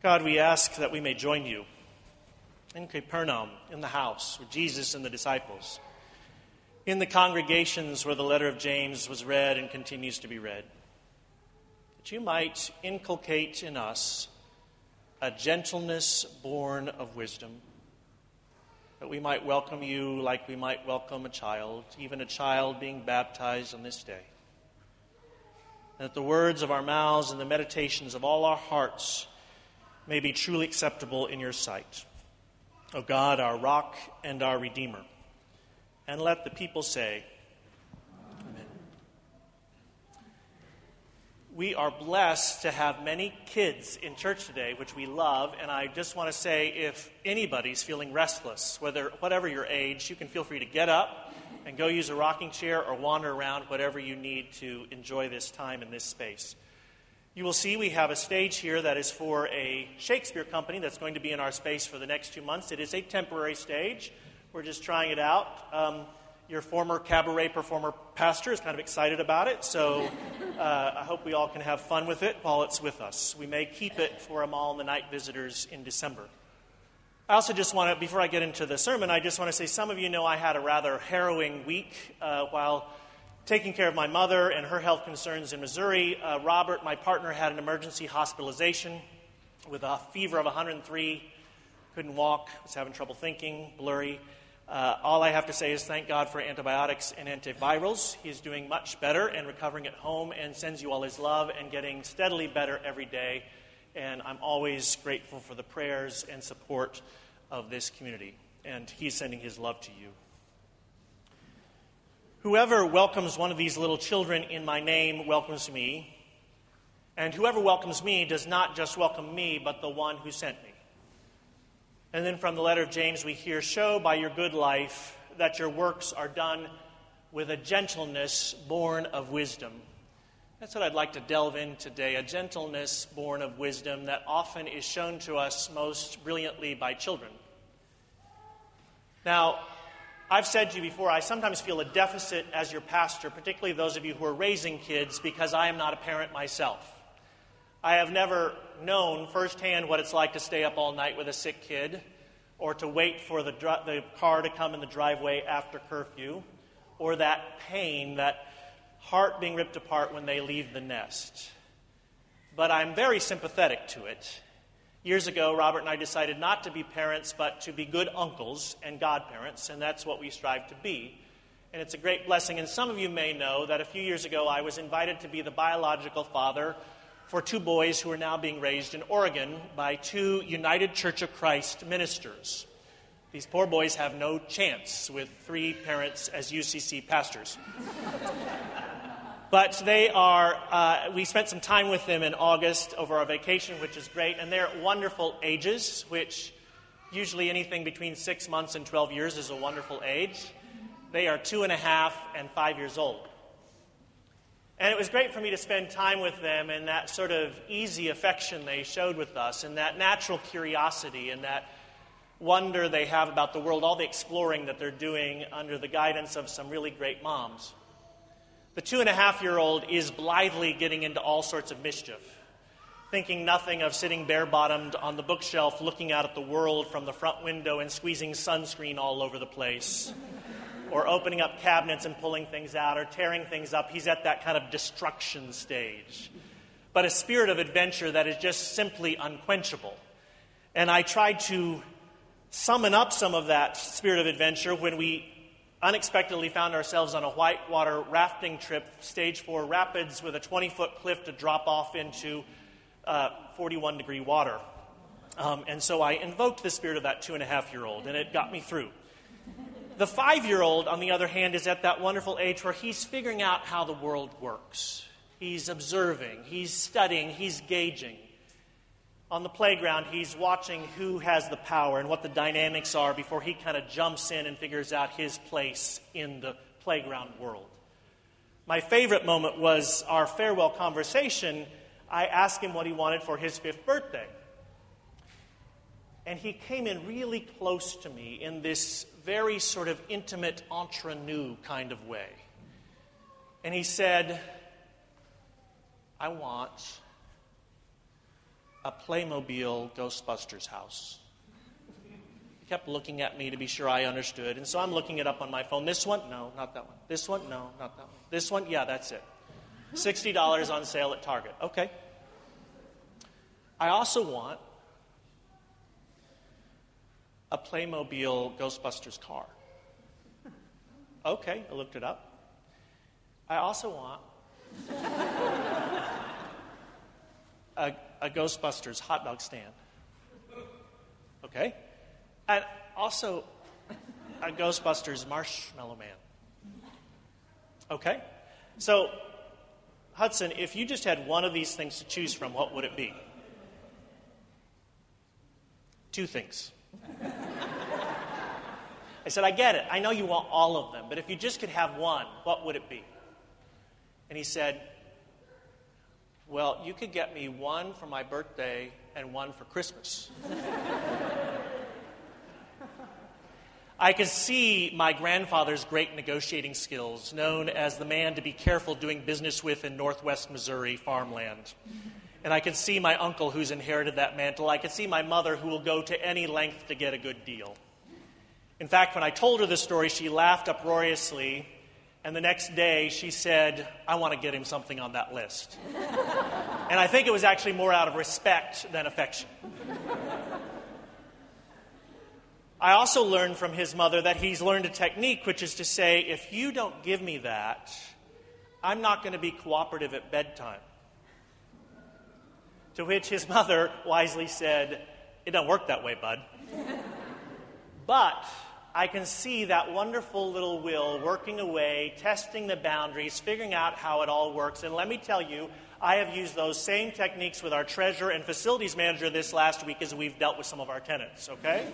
God, we ask that we may join you in Capernaum, in the house with Jesus and the disciples, in the congregations where the letter of James was read and continues to be read, that you might inculcate in us a gentleness born of wisdom, that we might welcome you like we might welcome a child, even a child being baptized on this day. And that the words of our mouths and the meditations of all our hearts may be truly acceptable in your sight. O God, our rock and our redeemer. And let the people say, Amen. We are blessed to have many kids in church today, which we love. And I just want to say if anybody's feeling restless, whether, whatever your age, you can feel free to get up and go use a rocking chair or wander around, whatever you need to enjoy this time in this space. You will see we have a stage here that is for a Shakespeare company that's going to be in our space for the next two months. It is a temporary stage. We're just trying it out. Um, your former cabaret performer pastor is kind of excited about it, so uh, I hope we all can have fun with it while it's with us. We may keep it for Amahl and the Night Visitors in December. I also just want to, before I get into the sermon, I just want to say some of you know I had a rather harrowing week uh, while taking care of my mother and her health concerns in Missouri. Uh, Robert, my partner, had an emergency hospitalization with a fever of 103, couldn't walk, was having trouble thinking, blurry. Uh, all I have to say is thank God for antibiotics and antivirals. He's doing much better and recovering at home and sends you all his love and getting steadily better every day. And I'm always grateful for the prayers and support of this community. And he's sending his love to you. Whoever welcomes one of these little children in my name welcomes me, and whoever welcomes me does not just welcome me, but the one who sent me. And then from the letter of James, we hear, Show by your good life that your works are done with a gentleness born of wisdom. That's what I'd like to delve in today a gentleness born of wisdom that often is shown to us most brilliantly by children. Now, I've said to you before, I sometimes feel a deficit as your pastor, particularly those of you who are raising kids, because I am not a parent myself. I have never known firsthand what it's like to stay up all night with a sick kid, or to wait for the, the car to come in the driveway after curfew, or that pain, that heart being ripped apart when they leave the nest. But I'm very sympathetic to it. Years ago, Robert and I decided not to be parents, but to be good uncles and godparents, and that's what we strive to be. And it's a great blessing. And some of you may know that a few years ago, I was invited to be the biological father for two boys who are now being raised in Oregon by two United Church of Christ ministers. These poor boys have no chance with three parents as UCC pastors. But they are, uh, we spent some time with them in August over our vacation, which is great, and they're wonderful ages, which usually anything between six months and 12 years is a wonderful age. They are two and a half and five years old. And it was great for me to spend time with them and that sort of easy affection they showed with us, and that natural curiosity and that wonder they have about the world, all the exploring that they're doing under the guidance of some really great moms. The two and a half year old is blithely getting into all sorts of mischief, thinking nothing of sitting bare bottomed on the bookshelf looking out at the world from the front window and squeezing sunscreen all over the place, or opening up cabinets and pulling things out, or tearing things up. He's at that kind of destruction stage. But a spirit of adventure that is just simply unquenchable. And I tried to summon up some of that spirit of adventure when we unexpectedly found ourselves on a whitewater rafting trip, stage four rapids, with a 20 foot cliff to drop off into uh, 41 degree water. Um, and so I invoked the spirit of that two and a half year old, and it got me through. The five year old, on the other hand, is at that wonderful age where he's figuring out how the world works. He's observing, he's studying, he's gauging on the playground, he's watching who has the power and what the dynamics are before he kind of jumps in and figures out his place in the playground world. My favorite moment was our farewell conversation. I asked him what he wanted for his fifth birthday. And he came in really close to me in this very sort of intimate entre nous kind of way. And he said, I want a Playmobil Ghostbusters house. He kept looking at me to be sure I understood, and so I'm looking it up on my phone. This one? No, not that one. This one? No, not that one. This one? Yeah, that's it. $60 on sale at Target. Okay. I also want a Playmobil Ghostbusters car. Okay, I looked it up. I also want a, a Ghostbusters hot dog stand. Okay? And also a Ghostbusters marshmallow man. Okay? So, Hudson, if you just had one of these things to choose from, what would it be? Two things. I said, I get it. I know you want all of them, but if you just could have one, what would it be? And he said, Well, you could get me one for my birthday and one for Christmas. I could see my grandfather's great negotiating skills, known as the man to be careful doing business with in northwest Missouri farmland. And I could see my uncle who's inherited that mantle. I could see my mother who will go to any length to get a good deal. In fact, when I told her the story, she laughed uproariously and the next day, she said, I want to get him something on that list. and I think it was actually more out of respect than affection. I also learned from his mother that he's learned a technique, which is to say, if you don't give me that, I'm not going to be cooperative at bedtime. To which his mother wisely said, It don't work that way, bud. but I can see that wonderful little will working away, testing the boundaries, figuring out how it all works. And let me tell you, I have used those same techniques with our treasurer and facilities manager this last week as we've dealt with some of our tenants, okay?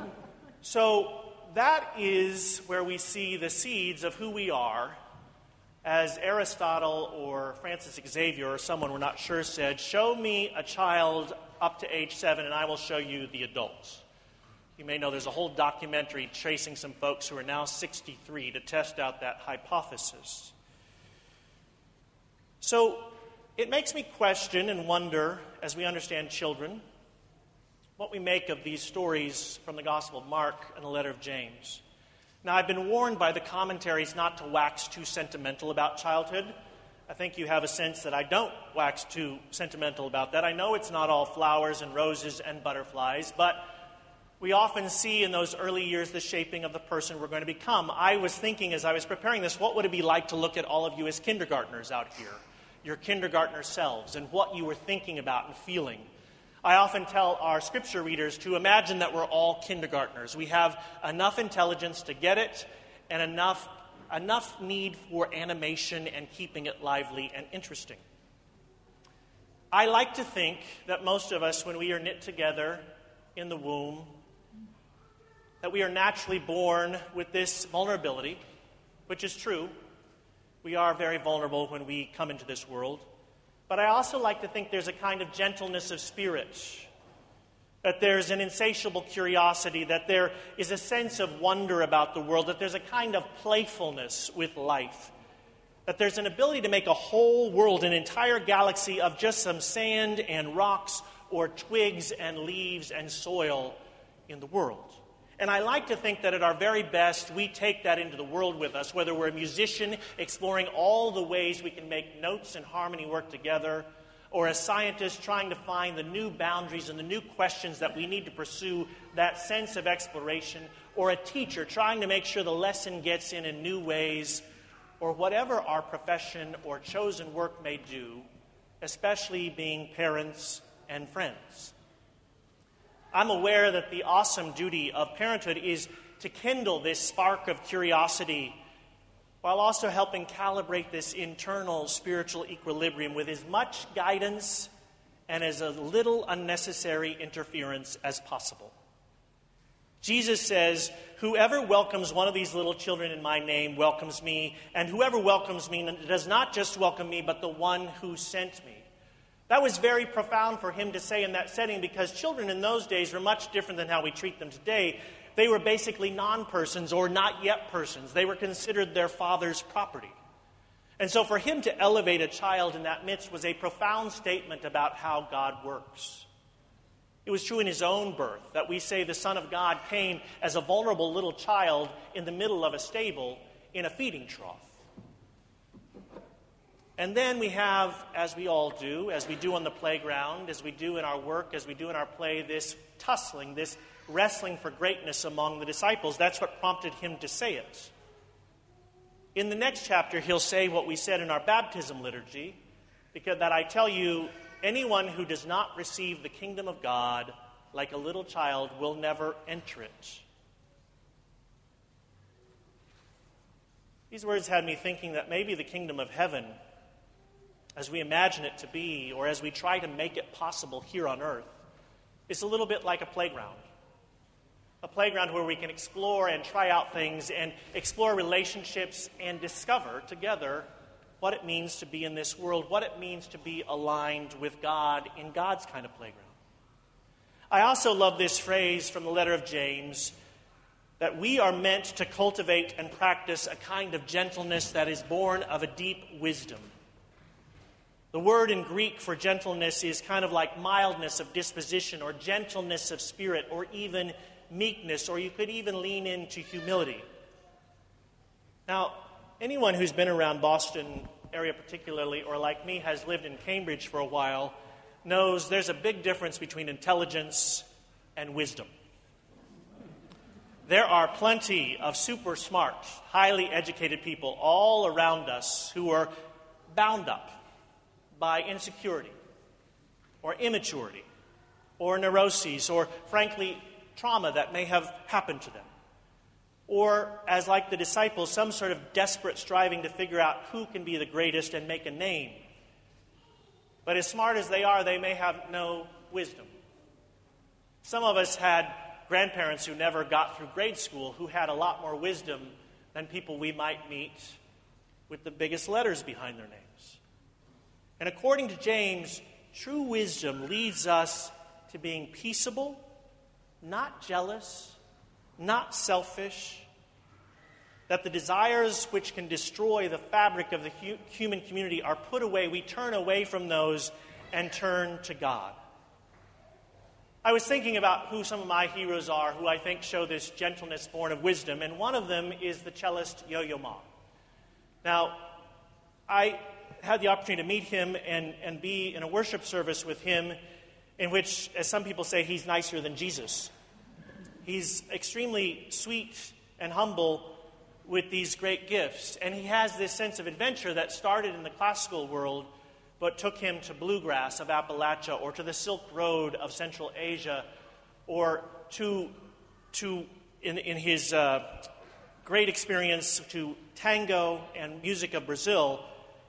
so that is where we see the seeds of who we are. As Aristotle or Francis Xavier or someone we're not sure said, show me a child up to age seven and I will show you the adults. You may know there's a whole documentary tracing some folks who are now 63 to test out that hypothesis. So it makes me question and wonder, as we understand children, what we make of these stories from the Gospel of Mark and the letter of James. Now, I've been warned by the commentaries not to wax too sentimental about childhood. I think you have a sense that I don't wax too sentimental about that. I know it's not all flowers and roses and butterflies, but we often see in those early years the shaping of the person we're going to become. I was thinking as I was preparing this, what would it be like to look at all of you as kindergartners out here, your kindergartner selves, and what you were thinking about and feeling? I often tell our scripture readers to imagine that we're all kindergartners. We have enough intelligence to get it and enough, enough need for animation and keeping it lively and interesting. I like to think that most of us, when we are knit together in the womb, that we are naturally born with this vulnerability, which is true. We are very vulnerable when we come into this world. But I also like to think there's a kind of gentleness of spirit, that there's an insatiable curiosity, that there is a sense of wonder about the world, that there's a kind of playfulness with life, that there's an ability to make a whole world, an entire galaxy of just some sand and rocks or twigs and leaves and soil in the world. And I like to think that at our very best, we take that into the world with us, whether we're a musician exploring all the ways we can make notes and harmony work together, or a scientist trying to find the new boundaries and the new questions that we need to pursue that sense of exploration, or a teacher trying to make sure the lesson gets in in new ways, or whatever our profession or chosen work may do, especially being parents and friends. I'm aware that the awesome duty of parenthood is to kindle this spark of curiosity while also helping calibrate this internal spiritual equilibrium with as much guidance and as little unnecessary interference as possible. Jesus says, Whoever welcomes one of these little children in my name welcomes me, and whoever welcomes me does not just welcome me, but the one who sent me. That was very profound for him to say in that setting because children in those days were much different than how we treat them today. They were basically non persons or not yet persons, they were considered their father's property. And so for him to elevate a child in that midst was a profound statement about how God works. It was true in his own birth that we say the Son of God came as a vulnerable little child in the middle of a stable in a feeding trough. And then we have, as we all do, as we do on the playground, as we do in our work, as we do in our play, this tussling, this wrestling for greatness among the disciples. That's what prompted him to say it. In the next chapter, he'll say what we said in our baptism liturgy, because that I tell you, anyone who does not receive the kingdom of God like a little child will never enter it. These words had me thinking that maybe the kingdom of heaven, as we imagine it to be, or as we try to make it possible here on earth, is a little bit like a playground a playground where we can explore and try out things and explore relationships and discover together what it means to be in this world, what it means to be aligned with God in God's kind of playground. I also love this phrase from the letter of James that we are meant to cultivate and practice a kind of gentleness that is born of a deep wisdom. The word in Greek for gentleness is kind of like mildness of disposition or gentleness of spirit or even meekness, or you could even lean into humility. Now, anyone who's been around Boston area particularly, or like me, has lived in Cambridge for a while, knows there's a big difference between intelligence and wisdom. There are plenty of super smart, highly educated people all around us who are bound up by insecurity or immaturity or neuroses or, frankly, trauma that may have happened to them. Or, as like the disciples, some sort of desperate striving to figure out who can be the greatest and make a name. But as smart as they are, they may have no wisdom. Some of us had grandparents who never got through grade school who had a lot more wisdom than people we might meet with the biggest letters behind their names. And according to James, true wisdom leads us to being peaceable not jealous, not selfish, that the desires which can destroy the fabric of the hu- human community are put away. We turn away from those and turn to God. I was thinking about who some of my heroes are who I think show this gentleness born of wisdom, and one of them is the cellist Yo Yo Ma. Now, I had the opportunity to meet him and, and be in a worship service with him in which, as some people say, he's nicer than Jesus. He's extremely sweet and humble with these great gifts. And he has this sense of adventure that started in the classical world, but took him to bluegrass of Appalachia or to the Silk Road of Central Asia or to, to in, in his uh, great experience, to tango and music of Brazil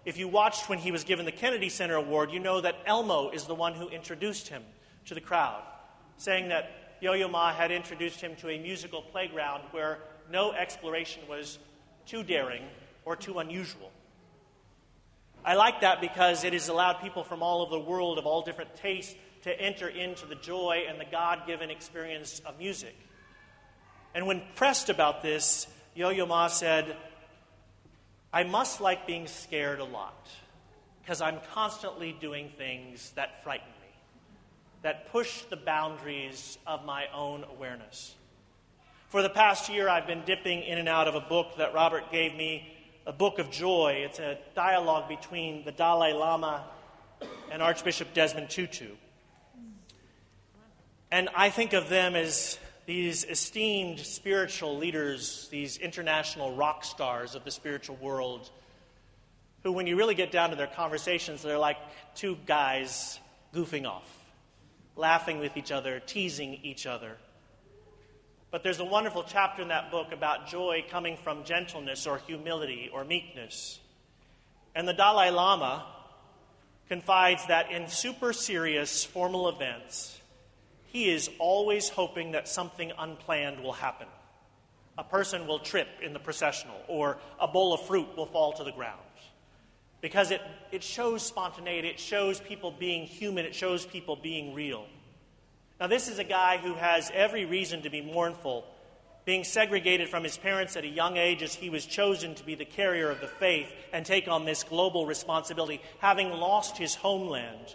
if you watched when he was given the Kennedy Center Award, you know that Elmo is the one who introduced him to the crowd, saying that Yo Yo Ma had introduced him to a musical playground where no exploration was too daring or too unusual. I like that because it has allowed people from all over the world of all different tastes to enter into the joy and the God given experience of music. And when pressed about this, Yo Yo Ma said, I must like being scared a lot because I'm constantly doing things that frighten me, that push the boundaries of my own awareness. For the past year, I've been dipping in and out of a book that Robert gave me, a book of joy. It's a dialogue between the Dalai Lama and Archbishop Desmond Tutu. And I think of them as these esteemed spiritual leaders, these international rock stars of the spiritual world, who, when you really get down to their conversations, they're like two guys goofing off, laughing with each other, teasing each other. But there's a wonderful chapter in that book about joy coming from gentleness or humility or meekness. And the Dalai Lama confides that in super serious formal events, he is always hoping that something unplanned will happen. A person will trip in the processional, or a bowl of fruit will fall to the ground. Because it, it shows spontaneity, it shows people being human, it shows people being real. Now, this is a guy who has every reason to be mournful, being segregated from his parents at a young age as he was chosen to be the carrier of the faith and take on this global responsibility, having lost his homeland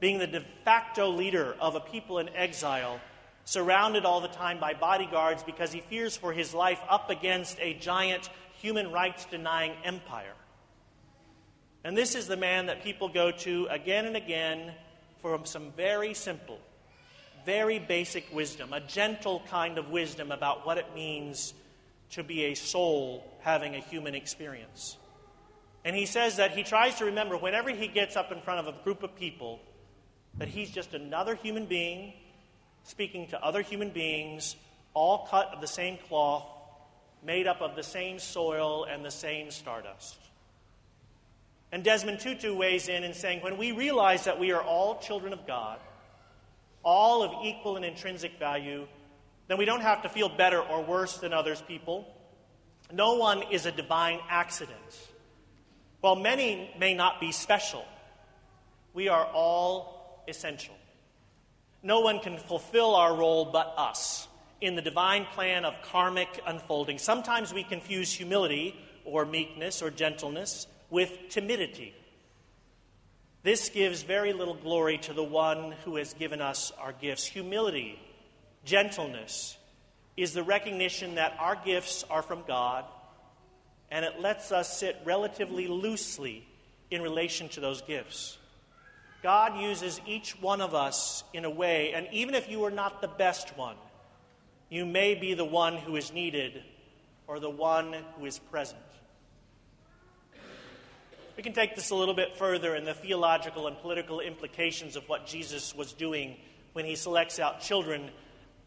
being the de facto leader of a people in exile, surrounded all the time by bodyguards because he fears for his life up against a giant human rights denying empire. And this is the man that people go to again and again for some very simple, very basic wisdom, a gentle kind of wisdom about what it means to be a soul having a human experience. And he says that he tries to remember whenever he gets up in front of a group of people that he's just another human being speaking to other human beings, all cut of the same cloth, made up of the same soil and the same stardust. And Desmond Tutu weighs in in saying, when we realize that we are all children of God, all of equal and intrinsic value, then we don't have to feel better or worse than others people. No one is a divine accident. While many may not be special, we are all essential. No one can fulfill our role but us in the divine plan of karmic unfolding. Sometimes we confuse humility or meekness or gentleness with timidity. This gives very little glory to the one who has given us our gifts. Humility, gentleness, is the recognition that our gifts are from God, and it lets us sit relatively loosely in relation to those gifts. God uses each one of us in a way, and even if you are not the best one, you may be the one who is needed or the one who is present. We can take this a little bit further in the theological and political implications of what Jesus was doing when he selects out children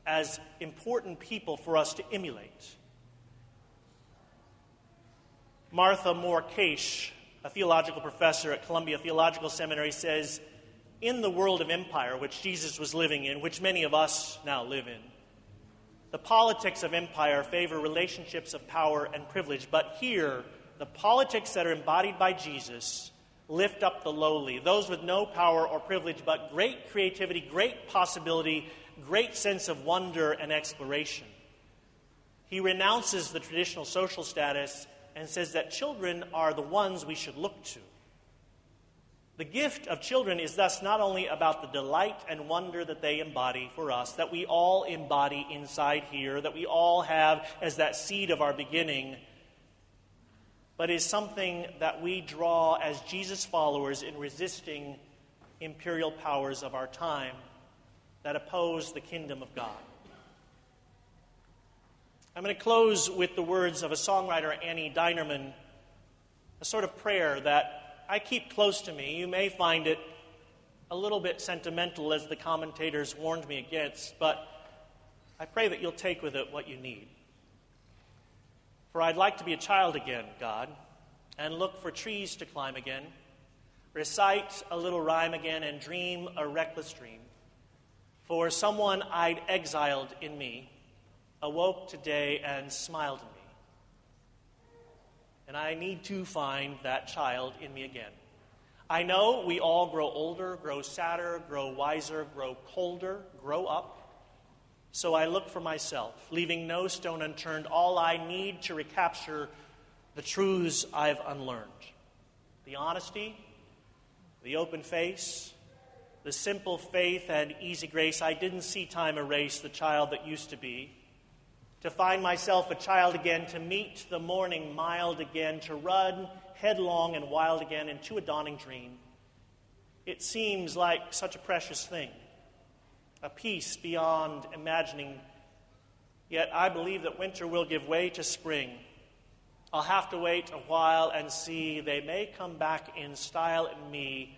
as important people for us to emulate. Martha Moore a theological professor at Columbia Theological Seminary, says In the world of empire, which Jesus was living in, which many of us now live in, the politics of empire favor relationships of power and privilege. But here, the politics that are embodied by Jesus lift up the lowly, those with no power or privilege, but great creativity, great possibility, great sense of wonder and exploration. He renounces the traditional social status and says that children are the ones we should look to. The gift of children is thus not only about the delight and wonder that they embody for us, that we all embody inside here, that we all have as that seed of our beginning, but is something that we draw as Jesus followers in resisting imperial powers of our time that oppose the kingdom of God. I'm going to close with the words of a songwriter, Annie Dinerman, a sort of prayer that I keep close to me. You may find it a little bit sentimental, as the commentators warned me against, but I pray that you'll take with it what you need. For I'd like to be a child again, God, and look for trees to climb again, recite a little rhyme again, and dream a reckless dream. For someone I'd exiled in me awoke today and smiled at me. And I need to find that child in me again. I know we all grow older, grow sadder, grow wiser, grow colder, grow up. So I look for myself, leaving no stone unturned, all I need to recapture the truths I've unlearned the honesty, the open face, the simple faith and easy grace. I didn't see time erase the child that used to be to find myself a child again, to meet the morning mild again, to run headlong and wild again into a dawning dream. It seems like such a precious thing, a peace beyond imagining. Yet I believe that winter will give way to spring. I'll have to wait a while and see. They may come back in style in me.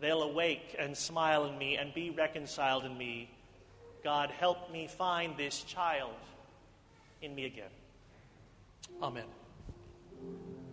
They'll awake and smile in me and be reconciled in me. God, help me find this child in me again. Amen.